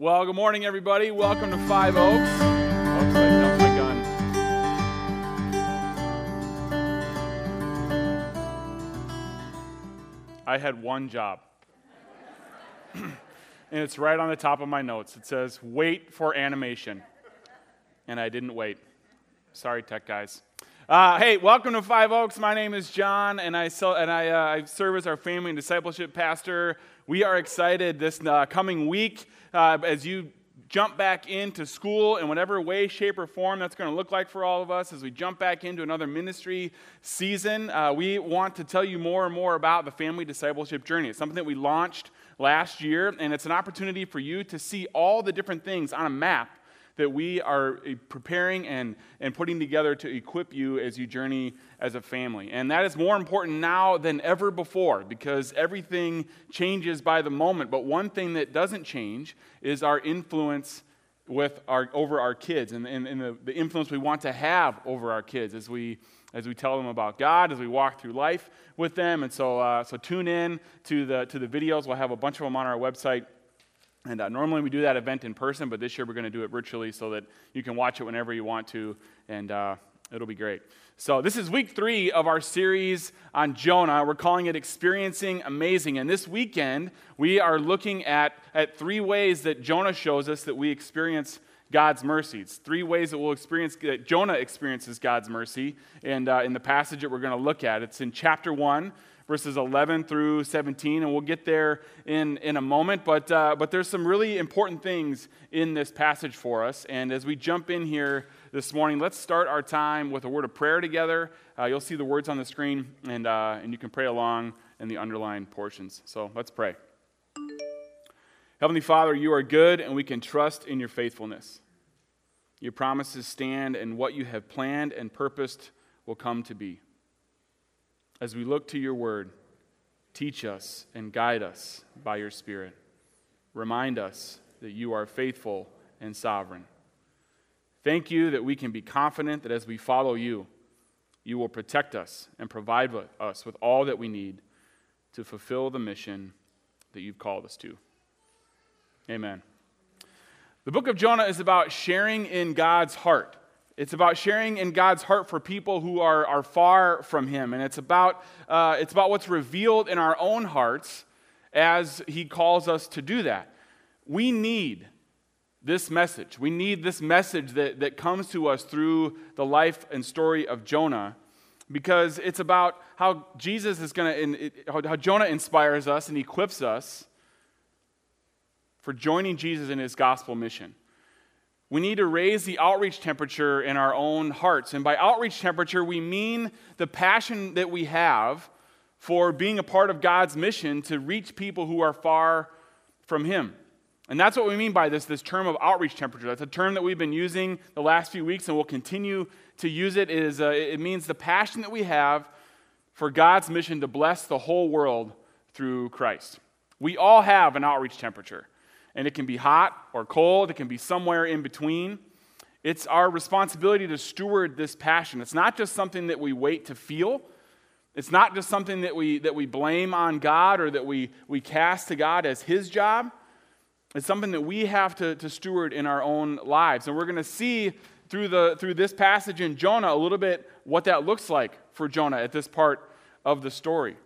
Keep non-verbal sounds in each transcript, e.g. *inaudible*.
Well, good morning, everybody. Welcome to Five Oaks. Oops, I my gun. I had one job. *clears throat* and it's right on the top of my notes. It says, wait for animation. And I didn't wait. Sorry, tech guys. Uh, hey, welcome to Five Oaks. My name is John, and I, sell, and I, uh, I serve as our family and discipleship pastor. We are excited this uh, coming week uh, as you jump back into school in whatever way, shape, or form that's going to look like for all of us as we jump back into another ministry season. Uh, we want to tell you more and more about the family discipleship journey. It's something that we launched last year, and it's an opportunity for you to see all the different things on a map that we are eh, preparing and, and putting together to equip you as you journey as a family. And that is more important now than ever before because everything changes by the moment. But one thing that doesn't change is our influence with our, over our kids and, and, and the, the influence we want to have over our kids as we as we tell them about God, as we walk through life with them. And so, uh, so tune in to the, to the videos. We'll have a bunch of them on our website and uh, normally we do that event in person, but this year we're going to do it virtually so that you can watch it whenever you want to, and uh, it'll be great. So, this is week three of our series on Jonah. We're calling it Experiencing Amazing. And this weekend, we are looking at, at three ways that Jonah shows us that we experience God's mercies. Three ways that we'll experience, that Jonah experiences God's mercy. And uh, in the passage that we're going to look at, it's in chapter one, verses 11 through 17, and we'll get there in, in a moment. But, uh, but there's some really important things in this passage for us. And as we jump in here this morning, let's start our time with a word of prayer together. Uh, you'll see the words on the screen, and, uh, and you can pray along in the underlined portions. So let's pray. Heavenly Father, you are good, and we can trust in your faithfulness. Your promises stand, and what you have planned and purposed will come to be. As we look to your word, teach us and guide us by your Spirit. Remind us that you are faithful and sovereign. Thank you that we can be confident that as we follow you, you will protect us and provide us with all that we need to fulfill the mission that you've called us to. Amen. The book of Jonah is about sharing in God's heart. It's about sharing in God's heart for people who are, are far from Him. And it's about, uh, it's about what's revealed in our own hearts as He calls us to do that. We need this message. We need this message that, that comes to us through the life and story of Jonah because it's about how Jesus is going to, how Jonah inspires us and equips us for joining Jesus in his gospel mission. We need to raise the outreach temperature in our own hearts. And by outreach temperature, we mean the passion that we have for being a part of God's mission to reach people who are far from Him. And that's what we mean by this, this term of outreach temperature. That's a term that we've been using the last few weeks and we'll continue to use it. It, is, uh, it means the passion that we have for God's mission to bless the whole world through Christ. We all have an outreach temperature and it can be hot or cold, it can be somewhere in between. It's our responsibility to steward this passion. It's not just something that we wait to feel. It's not just something that we, that we blame on God or that we, we cast to God as His job. It's something that we have to, to steward in our own lives. And we're going to see through, the, through this passage in Jonah a little bit what that looks like for Jonah at this part of the story.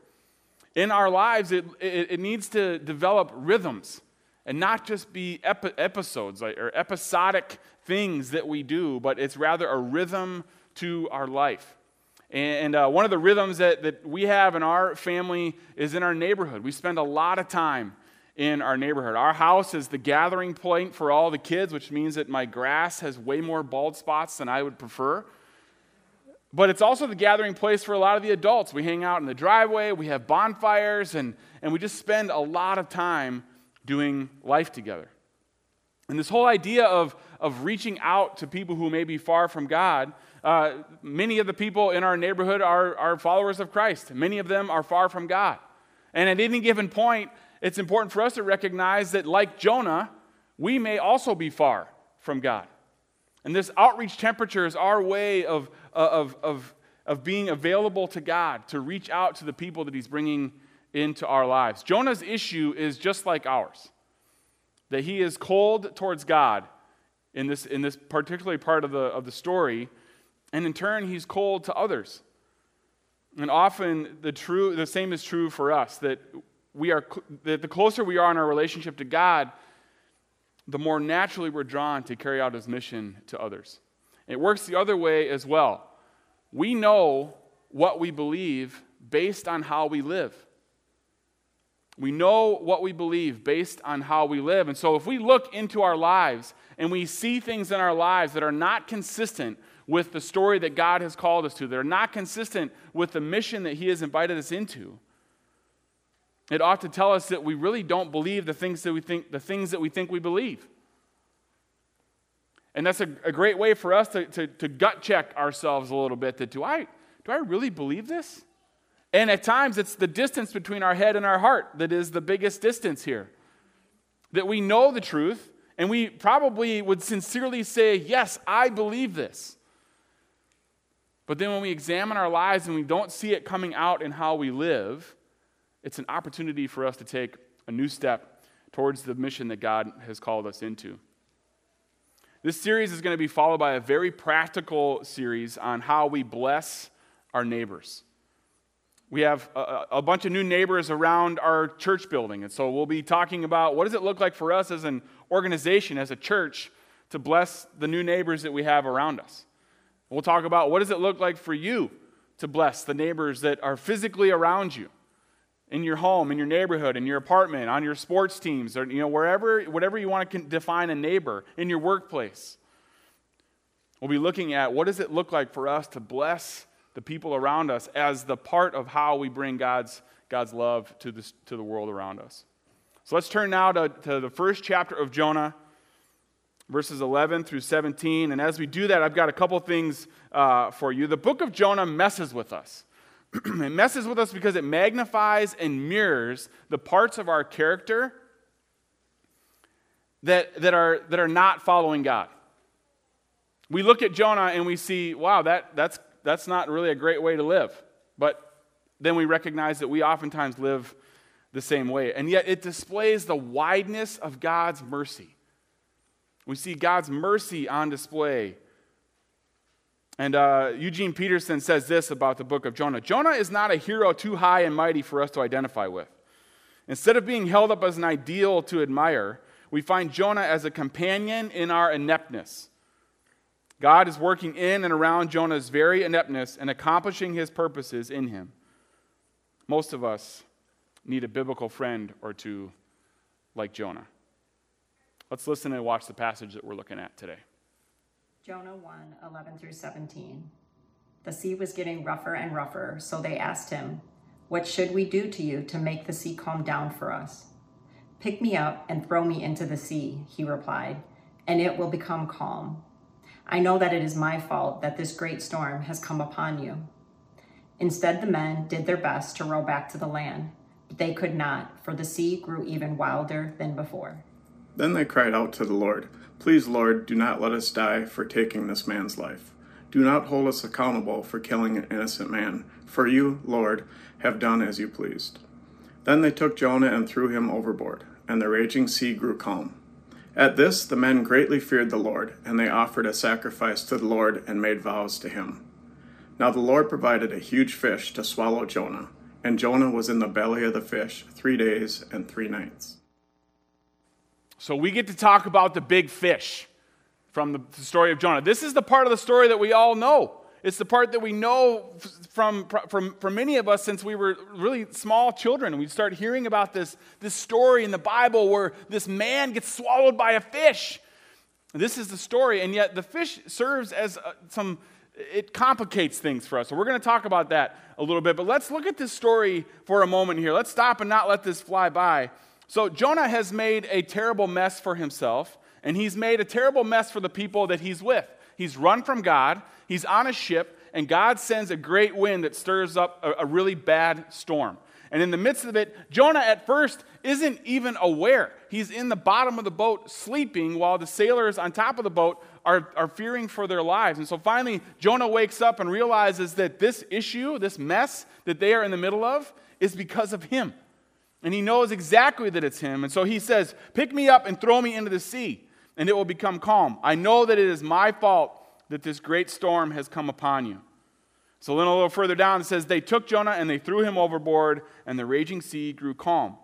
In our lives, it, it, it needs to develop rhythms and not just be epi- episodes or episodic things that we do, but it's rather a rhythm to our life. And uh, one of the rhythms that, that we have in our family is in our neighborhood. We spend a lot of time in our neighborhood. Our house is the gathering point for all the kids, which means that my grass has way more bald spots than I would prefer. But it's also the gathering place for a lot of the adults. We hang out in the driveway, we have bonfires, and, and we just spend a lot of time doing life together. And this whole idea of, of reaching out to people who may be far from God, uh, many of the people in our neighborhood are, are followers of Christ. Many of them are far from God. And at any given point, it's important for us to recognize that, like Jonah, we may also be far from God. And this outreach temperature is our way of, of, of, of being available to God to reach out to the people that He's bringing into our lives. Jonah's issue is just like ours. that he is cold towards God in this, in this particularly part of the, of the story, and in turn, he's cold to others. And often the, true, the same is true for us that, we are, that the closer we are in our relationship to God, the more naturally we're drawn to carry out his mission to others. It works the other way as well. We know what we believe based on how we live. We know what we believe based on how we live. And so if we look into our lives and we see things in our lives that are not consistent with the story that God has called us to, that are not consistent with the mission that He has invited us into, it ought to tell us that we really don't believe the things that we think, the things that we, think we believe. And that's a, a great way for us to, to, to gut check ourselves a little bit that do I, do I really believe this? And at times, it's the distance between our head and our heart that is the biggest distance here. That we know the truth, and we probably would sincerely say, Yes, I believe this. But then when we examine our lives and we don't see it coming out in how we live, it's an opportunity for us to take a new step towards the mission that God has called us into. This series is going to be followed by a very practical series on how we bless our neighbors. We have a, a, bunch of new neighbors around our church building, and so we'll be talking about what does it look like for us as an organization, as a church, to bless the new neighbors that we have around us. We'll talk about what does it look like for you to bless the neighbors that are physically around you in your home, in your neighborhood, in your apartment, on your sports teams, or you know, wherever, whatever you want to define a neighbor, in your workplace. We'll be looking at what does it look like for us to bless the people around us as the part of how we bring God's, God's love to, this, to the world around us. So let's turn now to, to the first chapter of Jonah, verses 11 through 17. And as we do that, I've got a couple things uh, for you. The book of Jonah messes with us. *clears throat* it messes with us because it magnifies and mirrors the parts of our character that, that, are, that are not following God. We look at Jonah and we see, wow, that, that's, that's not really a great way to live. But then we recognize that we oftentimes live the same way. And yet it displays the wideness of God's mercy. We see God's mercy on display and uh, Eugene Peterson says this about the book of Jonah Jonah is not a hero too high and mighty for us to identify with. Instead of being held up as an ideal to admire, we find Jonah as a companion in our ineptness. God is working in and around Jonah's very ineptness and accomplishing his purposes in him. Most of us need a biblical friend or two like Jonah. Let's listen and watch the passage that we're looking at today. Jonah 1 11 through 17. The sea was getting rougher and rougher, so they asked him, What should we do to you to make the sea calm down for us? Pick me up and throw me into the sea, he replied, and it will become calm. I know that it is my fault that this great storm has come upon you. Instead, the men did their best to row back to the land, but they could not, for the sea grew even wilder than before. Then they cried out to the Lord. Please, Lord, do not let us die for taking this man's life. Do not hold us accountable for killing an innocent man, for you, Lord, have done as you pleased. Then they took Jonah and threw him overboard, and the raging sea grew calm. At this, the men greatly feared the Lord, and they offered a sacrifice to the Lord and made vows to him. Now the Lord provided a huge fish to swallow Jonah, and Jonah was in the belly of the fish three days and three nights. So we get to talk about the big fish from the story of Jonah. This is the part of the story that we all know. It's the part that we know from, from, from many of us since we were really small children. We start hearing about this, this story in the Bible where this man gets swallowed by a fish. This is the story, and yet the fish serves as uh, some, it complicates things for us. So we're going to talk about that a little bit. But let's look at this story for a moment here. Let's stop and not let this fly by. So Jonah has made a terrible mess for himself, and he's made a terrible mess for the people that he's with. He's run from God, he's on a ship, and God sends a great wind that stirs up a, a really bad storm. And in the midst of it, Jonah at first isn't even aware. He's in the bottom of the boat sleeping while the sailors on top of the boat are, are fearing for their lives. And so finally, Jonah wakes up and realizes that this issue, this mess that they are in the middle of, is because of him. And he knows exactly that it's him. And so he says, Pick me up and throw me into the sea, and it will become calm. I know that it is my fault that this great storm has come upon you. So then a little further down it says, They took Jonah and they threw him overboard, and the raging sea grew calm.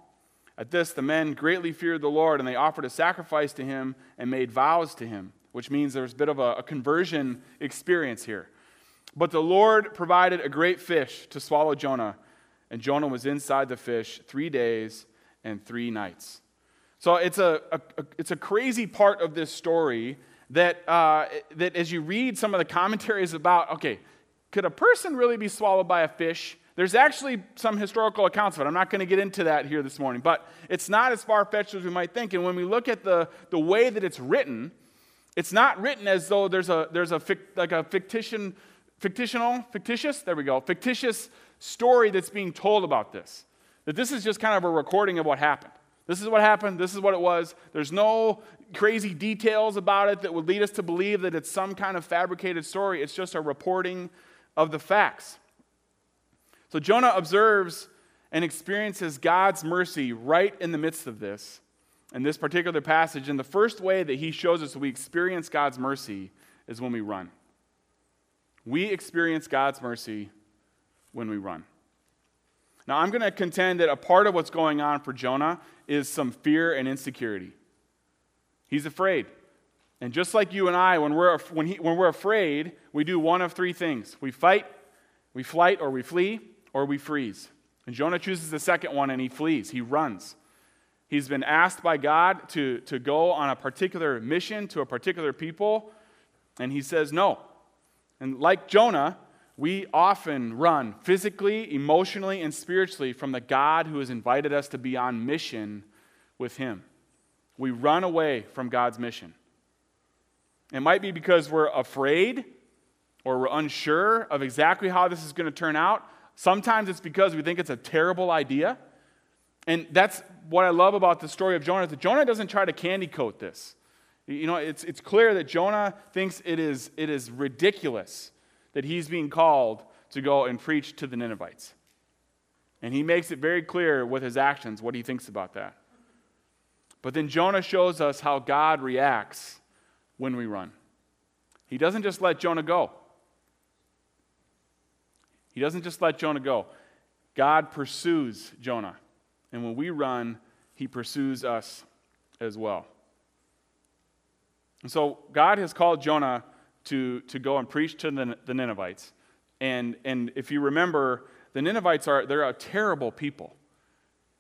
At this, the men greatly feared the Lord, and they offered a sacrifice to him and made vows to him, which means there's a bit of a, a conversion experience here. But the Lord provided a great fish to swallow Jonah and Jonah was inside the fish three days and three nights. So it's a, a, a it's a crazy part of this story that, uh, that as you read some of the commentaries about, okay, could a person really be swallowed by a fish? There's actually some historical accounts of it. I'm not going to get into that here this morning, but it's not as far fetched as we might think. And when we look at the, the way that it's written, it's not written as though there's a, there's a like a fictitious, fictional, fictitious, there we go, fictitious story that's being told about this. That this is just kind of a recording of what happened. This is what happened. This is what it was. There's no crazy details about it that would lead us to believe that it's some kind of fabricated story. It's just a reporting of the facts. So Jonah observes and experiences God's mercy right in the midst of this, in this particular passage. And the first way that he shows us we experience God's mercy is when we run. We experience God's mercy when we run. Now, I'm going to contend that a part of what's going on for Jonah is some fear and insecurity. He's afraid. And just like you and I, when we're, when, he, when we're afraid, we do one of three things we fight, we flight, or we flee, or we freeze. And Jonah chooses the second one and he flees, he runs. He's been asked by God to, to go on a particular mission to a particular people, and he says no. And like Jonah, we often run physically, emotionally, and spiritually from the God who has invited us to be on mission with Him. We run away from God's mission. It might be because we're afraid or we're unsure of exactly how this is going to turn out. Sometimes it's because we think it's a terrible idea. And that's what I love about the story of Jonah. That Jonah doesn't try to candy coat this. You know, it's, it's clear that Jonah thinks it is, it is ridiculous that he's being called to go and preach to the Ninevites. And he makes it very clear with his actions what he thinks about that. But then Jonah shows us how God reacts when we run. He doesn't just let Jonah go. He doesn't just let Jonah go. God pursues Jonah. And when we run, he pursues us as well. And so God has called Jonah to, to go and preach to the, the Ninevites. And, and if you remember, the Ninevites are they're a terrible people.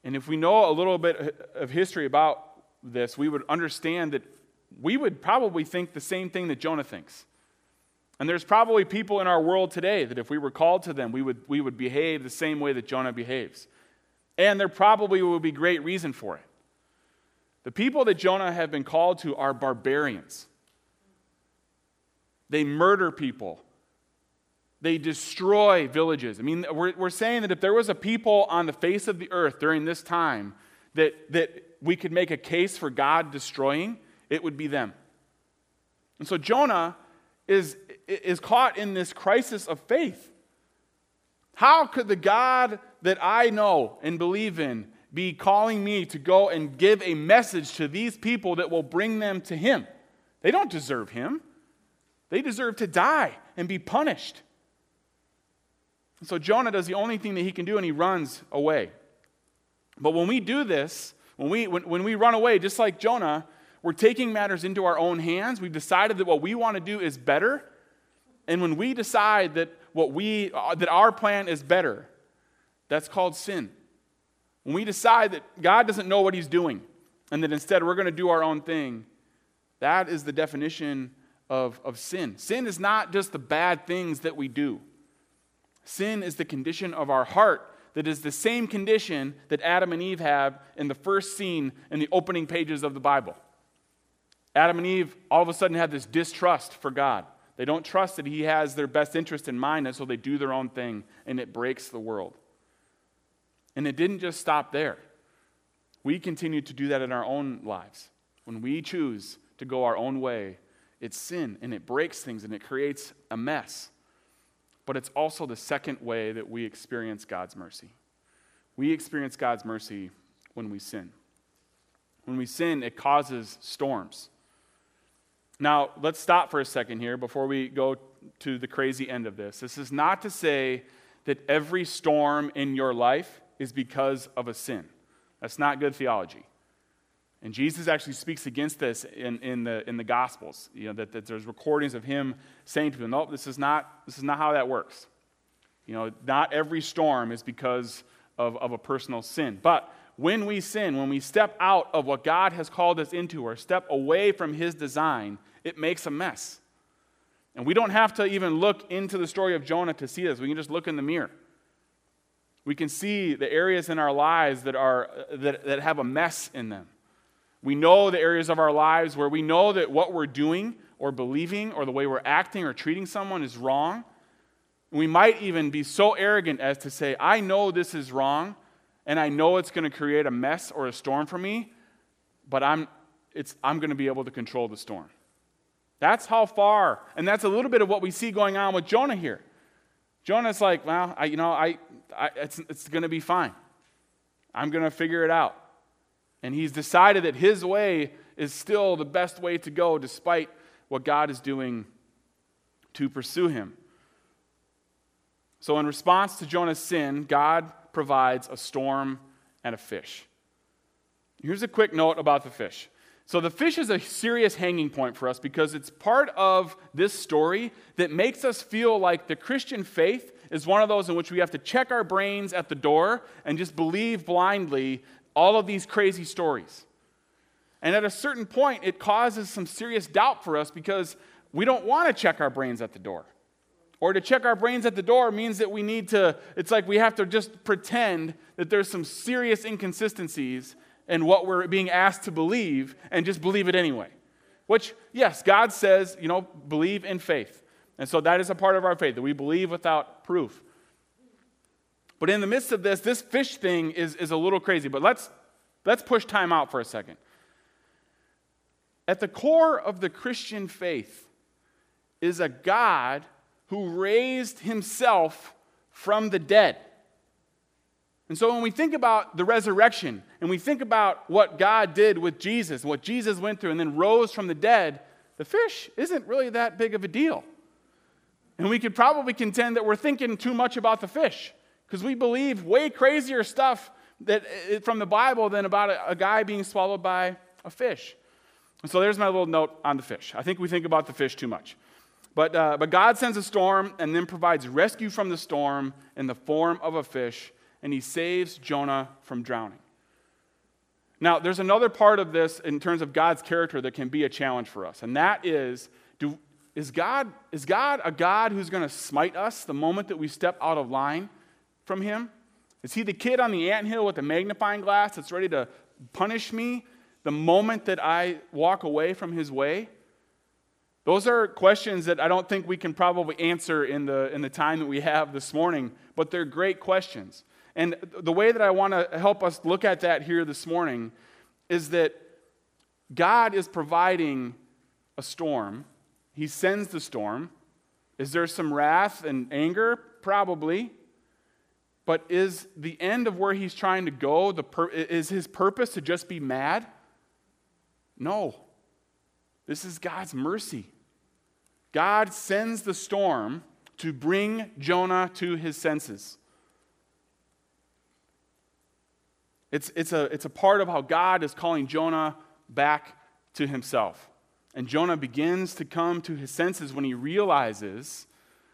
And if we know a little bit of history about this, we would understand that we would probably think the same thing that Jonah thinks. And there's probably people in our world today that if we were called to them, we would, we would behave the same way that Jonah behaves. And there probably will be great reason for it. The people that Jonah have been called to are barbarians. They murder people. They destroy villages. I mean, we're, we're saying that if there was a people on the face of the earth during this time that, that we could make a case for God destroying, it would be them. And so Jonah is, is caught in this crisis of faith. How could the God that I know and believe in be calling me to go and give a message to these people that will bring them to Him? They don't deserve Him. They deserve to die and be punished. And so Jonah does the only thing that he can do and he runs away. But when we do this, when we, when, when we run away, just like Jonah, we're taking matters into our own hands. We've decided that what we want to do is better. And when we decide that, what we, uh, that our plan is better, that's called sin. When we decide that God doesn't know what he's doing and that instead we're going to do our own thing, that is the definition of, of sin. Sin is not just the bad things that we do, sin is the condition of our heart that is the same condition that Adam and Eve have in the first scene in the opening pages of the Bible. Adam and Eve all of a sudden have this distrust for God. They don't trust that He has their best interest in mind, and so they do their own thing, and it breaks the world. And it didn't just stop there. We continue to do that in our own lives. When we choose to go our own way, it's sin and it breaks things and it creates a mess. But it's also the second way that we experience God's mercy. We experience God's mercy when we sin. When we sin, it causes storms. Now, let's stop for a second here before we go to the crazy end of this. This is not to say that every storm in your life is because of a sin. That's not good theology. And Jesus actually speaks against this in, in, the, in the Gospels. You know, that, that there's recordings of him saying to them, nope, this is not, this is not how that works. You know, not every storm is because of, of a personal sin. But when we sin, when we step out of what God has called us into or step away from his design, it makes a mess. And we don't have to even look into the story of Jonah to see this. We can just look in the mirror. We can see the areas in our lives that, are, that, that have a mess in them. We know the areas of our lives where we know that what we're doing or believing or the way we're acting or treating someone is wrong. We might even be so arrogant as to say, I know this is wrong and I know it's going to create a mess or a storm for me, but I'm, it's, I'm going to be able to control the storm. That's how far, and that's a little bit of what we see going on with Jonah here. Jonah's like, well, I, you know, I, I it's, it's going to be fine. I'm going to figure it out. And he's decided that his way is still the best way to go, despite what God is doing to pursue him. So, in response to Jonah's sin, God provides a storm and a fish. Here's a quick note about the fish. So, the fish is a serious hanging point for us because it's part of this story that makes us feel like the Christian faith is one of those in which we have to check our brains at the door and just believe blindly all of these crazy stories. And at a certain point, it causes some serious doubt for us because we don't want to check our brains at the door. Or to check our brains at the door means that we need to, it's like we have to just pretend that there's some serious inconsistencies in what we're being asked to believe and just believe it anyway. Which, yes, God says, you know, believe in faith. And so that is a part of our faith, that we believe without proof. But in the midst of this, this fish thing is, is a little crazy. But let's, let's push time out for a second. At the core of the Christian faith is a God who raised himself from the dead. And so when we think about the resurrection and we think about what God did with Jesus, what Jesus went through and then rose from the dead, the fish isn't really that big of a deal. And we could probably contend that we're thinking too much about the fish because we believe way crazier stuff that, from the Bible than about a, a guy being swallowed by a fish. And so there's my little note on the fish. I think we think about the fish too much. But, uh, but God sends a storm and then provides rescue from the storm in the form of a fish, and he saves Jonah from drowning. Now, there's another part of this in terms of God's character that can be a challenge for us, and that is do, is, God, is God a God who's going to smite us the moment that we step out of line from him? Is he the kid on the ant hill with the magnifying glass that's ready to punish me the moment that I walk away from his way? Those are questions that I don't think we can probably answer in the, in the time that we have this morning, but they're great questions. And the way that I want to help us look at that here this morning is that God is providing a storm. He sends the storm. Is there some wrath and anger? Probably. But is the end of where he's trying to go, the pur- is his purpose to just be mad? No. This is God's mercy. God sends the storm to bring Jonah to his senses. It's, it's, a, it's a part of how God is calling Jonah back to himself. And Jonah begins to come to his senses when he realizes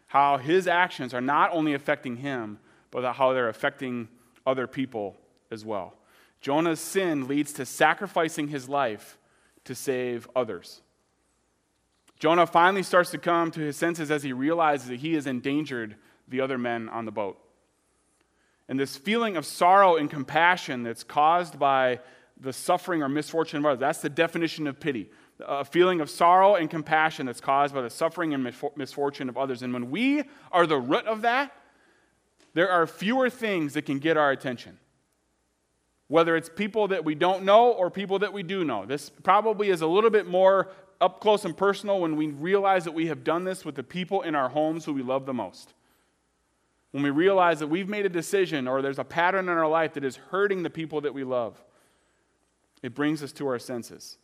how his actions are not only affecting him, but how they're affecting other people as well. Jonah's sin leads to sacrificing his life to save others. Jonah finally starts to come to his senses as he realizes that he has endangered the other men on the boat. And this feeling of sorrow and compassion that's caused by the suffering or misfortune of others, that's the definition of pity. A feeling of sorrow and compassion that's caused by the suffering and misfortune of others. And when we are the root of that, there are fewer things that can get our attention. Whether it's people that we don't know or people that we do know. This probably is a little bit more up close and personal when we realize that we have done this with the people in our homes who we love the most. When we realize that we've made a decision or there's a pattern in our life that is hurting the people that we love. it brings us to our senses.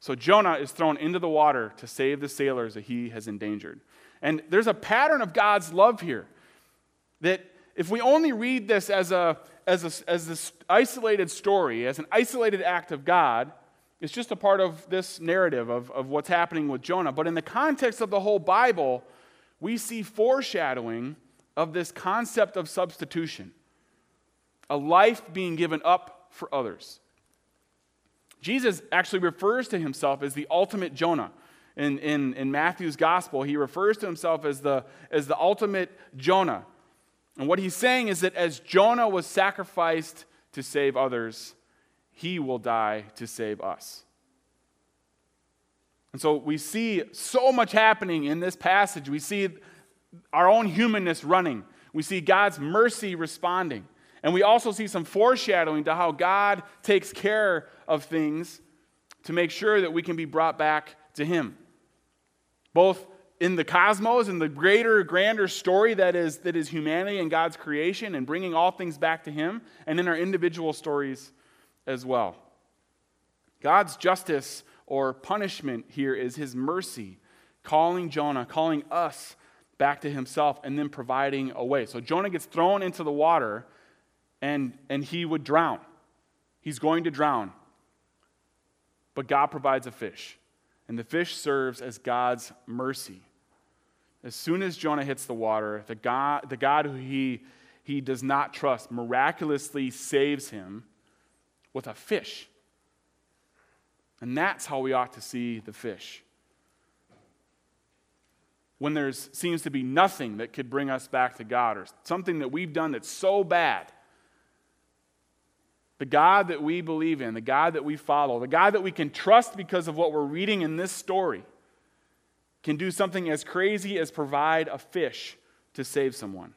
So Jonah is thrown into the water to save the sailors that he has endangered. And there's a pattern of God's love here that if we only read this as, a, as, a, as this isolated story, as an isolated act of God, it's just a part of this narrative of, of what's happening with Jonah. But in the context of the whole Bible, we see foreshadowing of this concept of substitution a life being given up for others. Jesus actually refers to himself as the ultimate Jonah. In, in, in Matthew's gospel, he refers to himself as the, as the ultimate Jonah. And what he's saying is that as Jonah was sacrificed to save others, he will die to save us. And so we see so much happening in this passage. We see our own humanness running, we see God's mercy responding. And we also see some foreshadowing to how God takes care of things to make sure that we can be brought back to Him. Both in the cosmos and the greater, grander story that is, that is humanity and God's creation and bringing all things back to Him, and in our individual stories as well. God's justice or punishment here is His mercy, calling Jonah, calling us back to Himself, and then providing a way. So Jonah gets thrown into the water and, and he would drown. He's going to drown. But God provides a fish, and the fish serves as God's mercy. As soon as Jonah hits the water, the God, the God who he, he does not trust miraculously saves him with a fish. And that's how we ought to see the fish. When there seems to be nothing that could bring us back to God, or something that we've done that's so bad the God that we believe in, the God that we follow, the God that we can trust because of what we're reading in this story, can do something as crazy as provide a fish to save someone.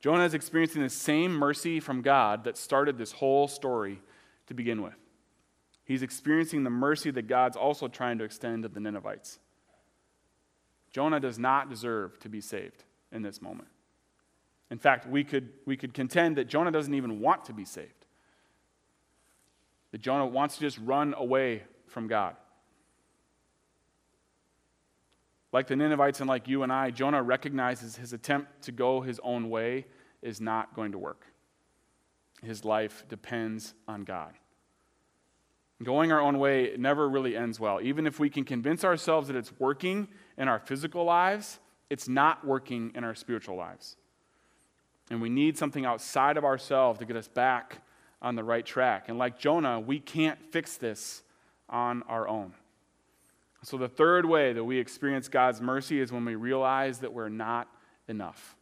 Jonah is experiencing the same mercy from God that started this whole story to begin with. He's experiencing the mercy that God's also trying to extend to the Ninevites. Jonah does not deserve to be saved in this moment. In fact, we could, we could contend that Jonah doesn't even want to be saved. That Jonah wants to just run away from God. Like the Ninevites and like you and I, Jonah recognizes his attempt to go his own way is not going to work. His life depends on God. Going our own way never really ends well. Even if we can convince ourselves that it's working in our physical lives, it's not working in our spiritual lives. And we need something outside of ourselves to get us back on the right track. And like Jonah, we can't fix this on our own. So, the third way that we experience God's mercy is when we realize that we're not enough.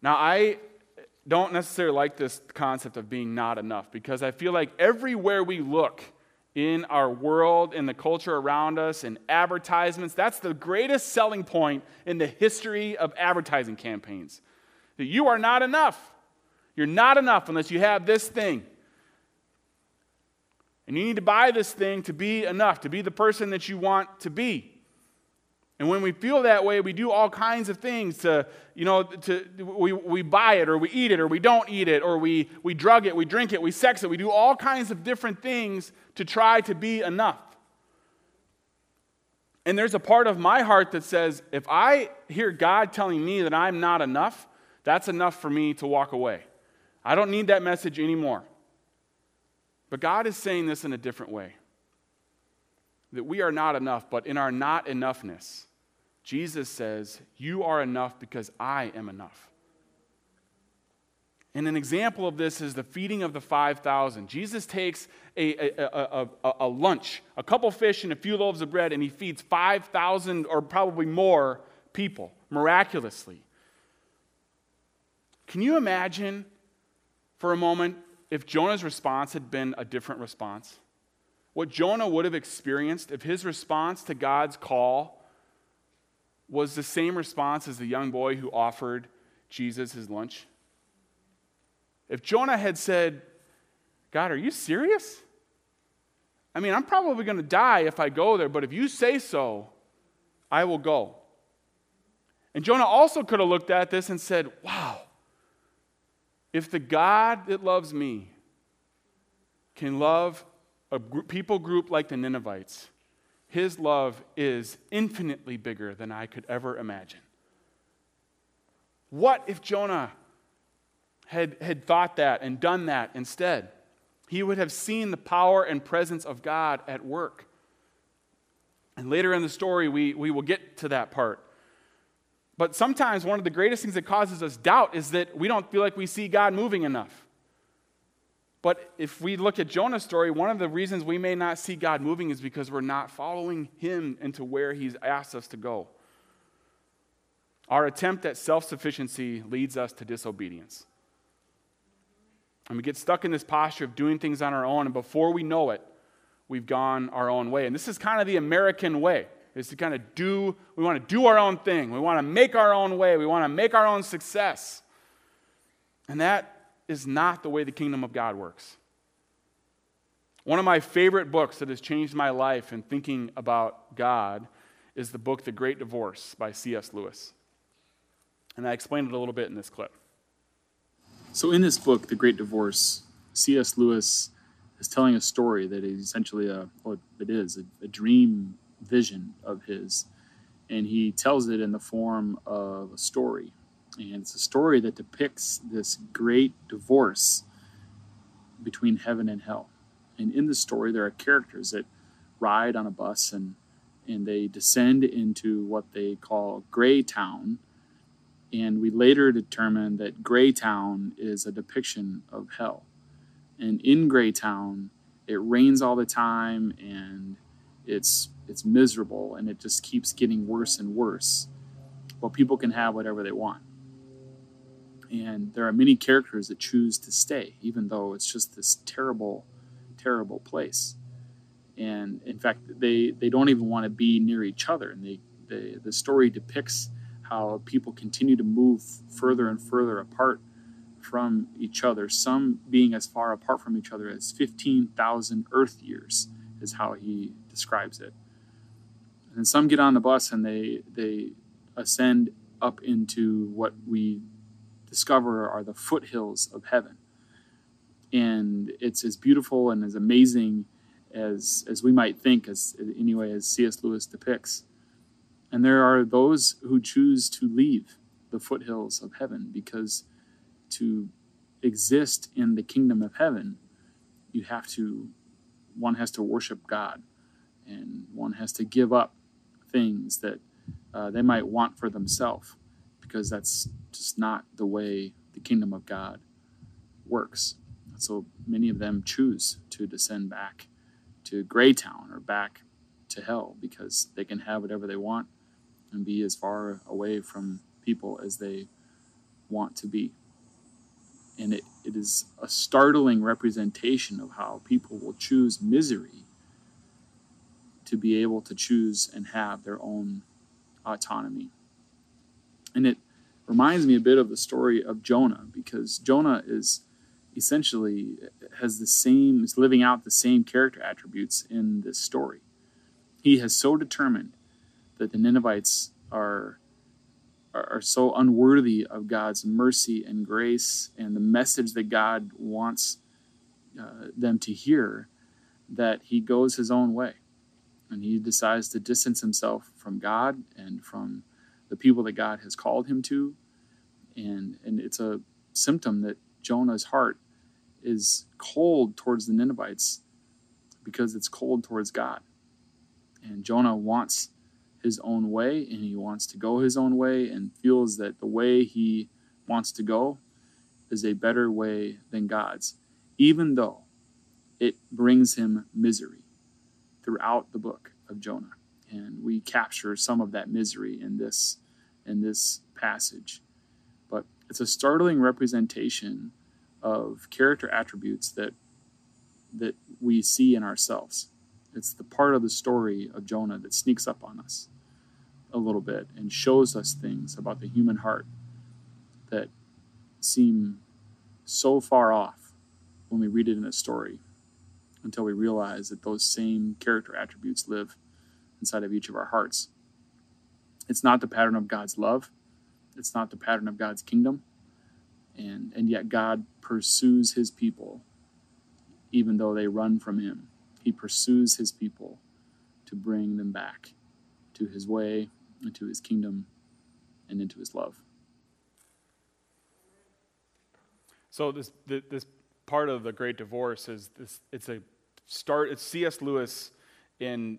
Now, I don't necessarily like this concept of being not enough because I feel like everywhere we look, in our world, in the culture around us, in advertisements. That's the greatest selling point in the history of advertising campaigns. That you are not enough. You're not enough unless you have this thing. And you need to buy this thing to be enough, to be the person that you want to be. And when we feel that way, we do all kinds of things to, you know, to, we, we buy it or we eat it or we don't eat it or we, we drug it, we drink it, we sex it. We do all kinds of different things to try to be enough. And there's a part of my heart that says, if I hear God telling me that I'm not enough, that's enough for me to walk away. I don't need that message anymore. But God is saying this in a different way that we are not enough, but in our not enoughness, Jesus says, You are enough because I am enough. And an example of this is the feeding of the 5,000. Jesus takes a, a, a, a, lunch, a couple fish and a few loaves of bread, and he feeds 5,000 or probably more people miraculously. Can you imagine for a moment if Jonah's response had been a different response? What Jonah would have experienced if his response to God's call was the same response as the young boy who offered Jesus his lunch? If Jonah had said, God, are you serious? I mean, I'm probably going to die if I go there, but if you say so, I will go. And Jonah also could have looked at this and said, Wow, if the God that loves me can love a group, people group like the Ninevites, his love is infinitely bigger than I could ever imagine. What if Jonah had, had thought that and done that instead? He would have seen the power and presence of God at work. And later in the story, we, we will get to that part. But sometimes one of the greatest things that causes us doubt is that we don't feel like we see God moving enough. But if we look at Jonah's story, one of the reasons we may not see God moving is because we're not following him into where he's asked us to go. Our attempt at self sufficiency leads us to disobedience. And we get stuck in this posture of doing things on our own, and before we know it, we've gone our own way. And this is kind of the American way, is to kind of do, we want to do our own thing. We want to make our own way. We want to make our own success. And that is not the way the kingdom of God works. One of my favorite books that has changed my life in thinking about God is the book The Great Divorce by C.S. Lewis. And I explained it a little bit in this clip. So, in this book, The Great Divorce, C.S. Lewis is telling a story that is essentially a, well, it is, a, a dream vision of his. And he tells it in the form of a story. And it's a story that depicts this great divorce between heaven and hell. And in the story, there are characters that ride on a bus and, and they descend into what they call Gray Town and we later determined that Graytown is a depiction of hell. And in Graytown, it rains all the time and it's it's miserable and it just keeps getting worse and worse. But people can have whatever they want. And there are many characters that choose to stay, even though it's just this terrible, terrible place. And in fact, they, they don't even want to be near each other. And they, they, the story depicts how people continue to move further and further apart from each other, some being as far apart from each other as 15,000 Earth years, is how he describes it. And some get on the bus and they, they ascend up into what we discover are the foothills of heaven. And it's as beautiful and as amazing as, as we might think, as anyway, as C.S. Lewis depicts. And there are those who choose to leave the foothills of heaven because to exist in the kingdom of heaven, you have to, one has to worship God and one has to give up things that uh, they might want for themselves because that's just not the way the kingdom of God works. So many of them choose to descend back to Graytown or back to hell because they can have whatever they want and be as far away from people as they want to be. And it, it is a startling representation of how people will choose misery to be able to choose and have their own autonomy. And it reminds me a bit of the story of Jonah because Jonah is essentially has the same is living out the same character attributes in this story. He has so determined that the Ninevites are, are, so unworthy of God's mercy and grace and the message that God wants uh, them to hear that he goes his own way and he decides to distance himself from God and from the people that God has called him to. And and it's a symptom that Jonah's heart is cold towards the Ninevites because it's cold towards God. And Jonah wants his own way and he wants to go his own way and feels that the way he wants to go is a better way than God's, even though it brings him misery throughout the book of Jonah. And we capture some of that misery in this in this passage. But it's a startling representation of character attributes that that we see in ourselves. It's the part of the story of Jonah that sneaks up on us a little bit and shows us things about the human heart that seem so far off when we read it in a story until we realize that those same character attributes live inside of each of our hearts. It's not the pattern of God's love, it's not the pattern of God's kingdom, and, and yet God pursues his people even though they run from him. He pursues his people to bring them back to his way, into his kingdom, and into his love. So this this part of the Great Divorce is this. It's a start. It's C.S. Lewis in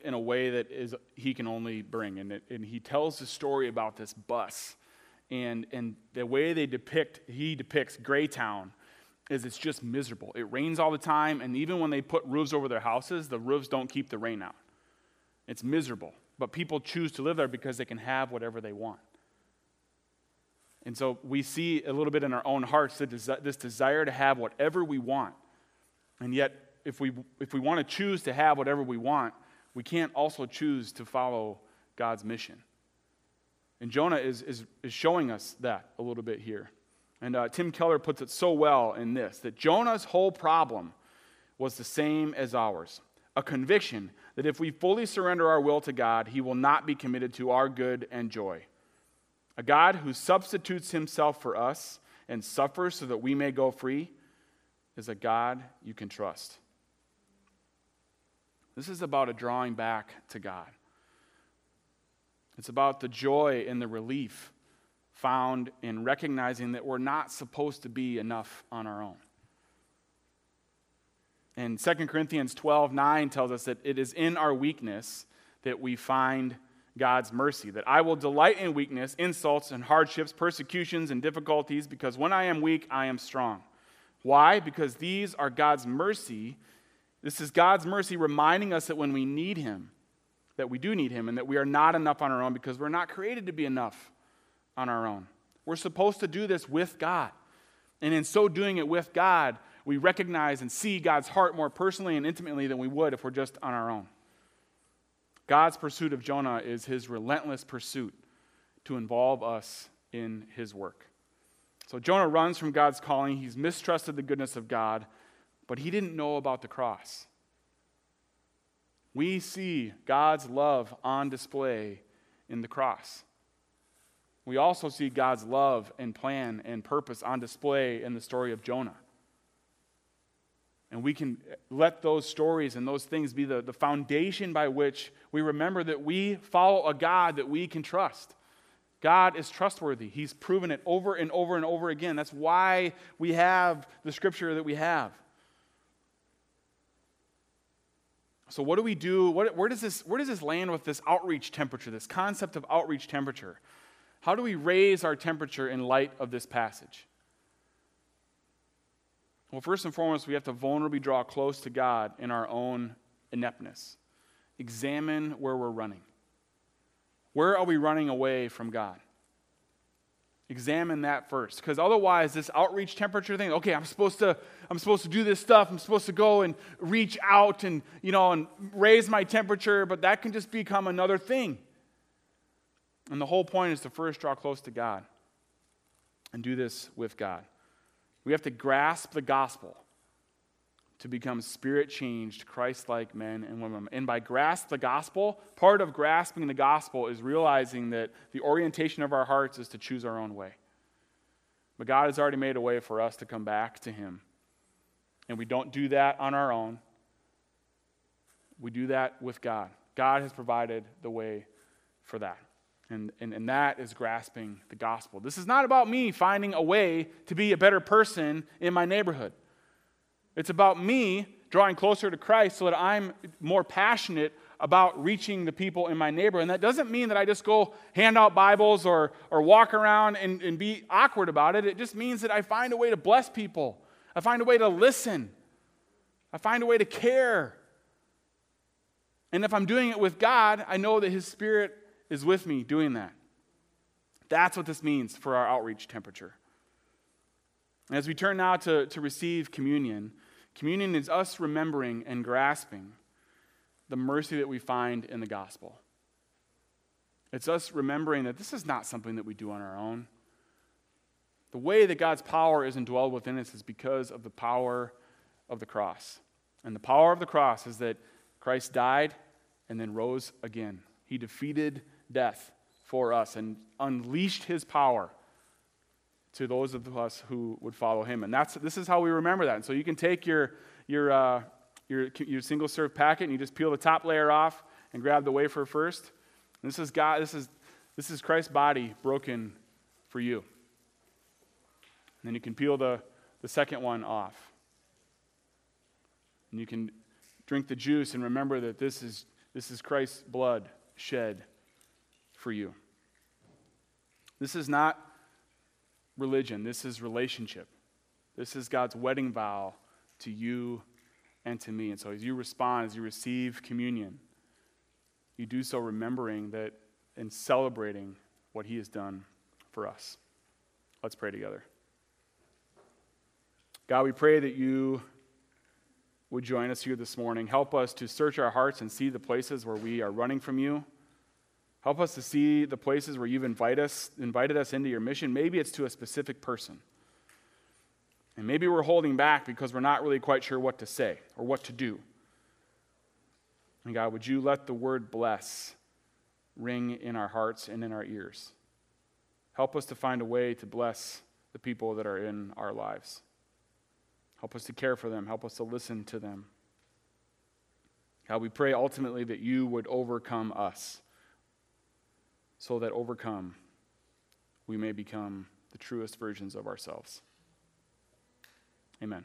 in a way that is he can only bring, and it, and he tells the story about this bus, and and the way they depict he depicts Greytown is it's just miserable. It rains all the time, and even when they put roofs over their houses, the roofs don't keep the rain out. It's miserable, but people choose to live there because they can have whatever they want. And so we see a little bit in our own hearts this desire to have whatever we want. And yet, if we, if we want to choose to have whatever we want, we can't also choose to follow God's mission. And Jonah is, is, is showing us that a little bit here. And uh, Tim Keller puts it so well in this that Jonah's whole problem was the same as ours a conviction that if we fully surrender our will to God, He will not be committed to our good and joy. A God who substitutes himself for us and suffers so that we may go free is a God you can trust. This is about a drawing back to God. It's about the joy and the relief found in recognizing that we're not supposed to be enough on our own. And 2 Corinthians 12 9 tells us that it is in our weakness that we find God's mercy, that I will delight in weakness, insults, and hardships, persecutions, and difficulties, because when I am weak, I am strong. Why? Because these are God's mercy. This is God's mercy reminding us that when we need Him, that we do need Him, and that we are not enough on our own because we're not created to be enough on our own. We're supposed to do this with God. And in so doing it with God, we recognize and see God's heart more personally and intimately than we would if we're just on our own. God's pursuit of Jonah is his relentless pursuit to involve us in his work. So Jonah runs from God's calling. He's mistrusted the goodness of God, but he didn't know about the cross. We see God's love on display in the cross. We also see God's love and plan and purpose on display in the story of Jonah. And we can let those stories and those things be the, the foundation by which we remember that we follow a God that we can trust. God is trustworthy. He's proven it over and over and over again. That's why we have the scripture that we have. So, what do we do? What, where, does this, where does this land with this outreach temperature, this concept of outreach temperature? How do we raise our temperature in light of this passage? Well, first and foremost, we have to vulnerably draw close to God in our own ineptness. Examine where we're running. Where are we running away from God? Examine that first. Because otherwise, this outreach temperature thing, okay, I'm supposed to, I'm supposed to do this stuff. I'm supposed to go and reach out and, you know, and raise my temperature, but that can just become another thing. And the whole point is to first draw close to God and do this with God. We have to grasp the gospel to become spirit changed, Christ like men and women. And by grasp the gospel, part of grasping the gospel is realizing that the orientation of our hearts is to choose our own way. But God has already made a way for us to come back to Him. And we don't do that on our own, we do that with God. God has provided the way for that. And, and, and that is grasping the gospel. This is not about me finding a way to be a better person in my neighborhood. It's about me drawing closer to Christ so that I'm more passionate about reaching the people in my neighborhood. And that doesn't mean that I just go hand out Bibles or, or walk around and, and be awkward about it. It just means that I find a way to bless people, I find a way to listen, I find a way to care. And if I'm doing it with God, I know that His Spirit is with me doing that. That's what this means for our outreach temperature. As we turn now to, to receive communion, communion is us remembering and grasping the mercy that we find in the gospel. It's us remembering that this is not something that we do on our own. The way that God's power is indwelled within us is because of the power of the cross. And the power of the cross is that Christ died and then rose again. He defeated death for us and unleashed his power to those of us who would follow him. And that's, this is how we remember that. And so you can take your, your, uh, your, your single serve packet and you just peel the top layer off and grab the wafer first. And this is God, this is, this is Christ's body broken for you. And then you can peel the, the second one off. And you can drink the juice and remember that this is, this is Christ's blood shed for you. This is not religion, this is relationship. This is God's wedding vow to you and to me. And so as you respond, as you receive communion, you do so remembering that and celebrating what He has done for us. Let's pray together. God, we pray that you would join us here this morning. Help us to search our hearts and see the places where we are running from you. Help us to see the places where you've invite us, invited us into your mission. Maybe it's to a specific person. And maybe we're holding back because we're not really quite sure what to say or what to do. And God, would you let the word bless ring in our hearts and in our ears? Help us to find a way to bless the people that are in our lives. Help us to care for them. Help us to listen to them. God, we pray ultimately that you would overcome us so that overcome, we may become the truest versions of ourselves. Amen.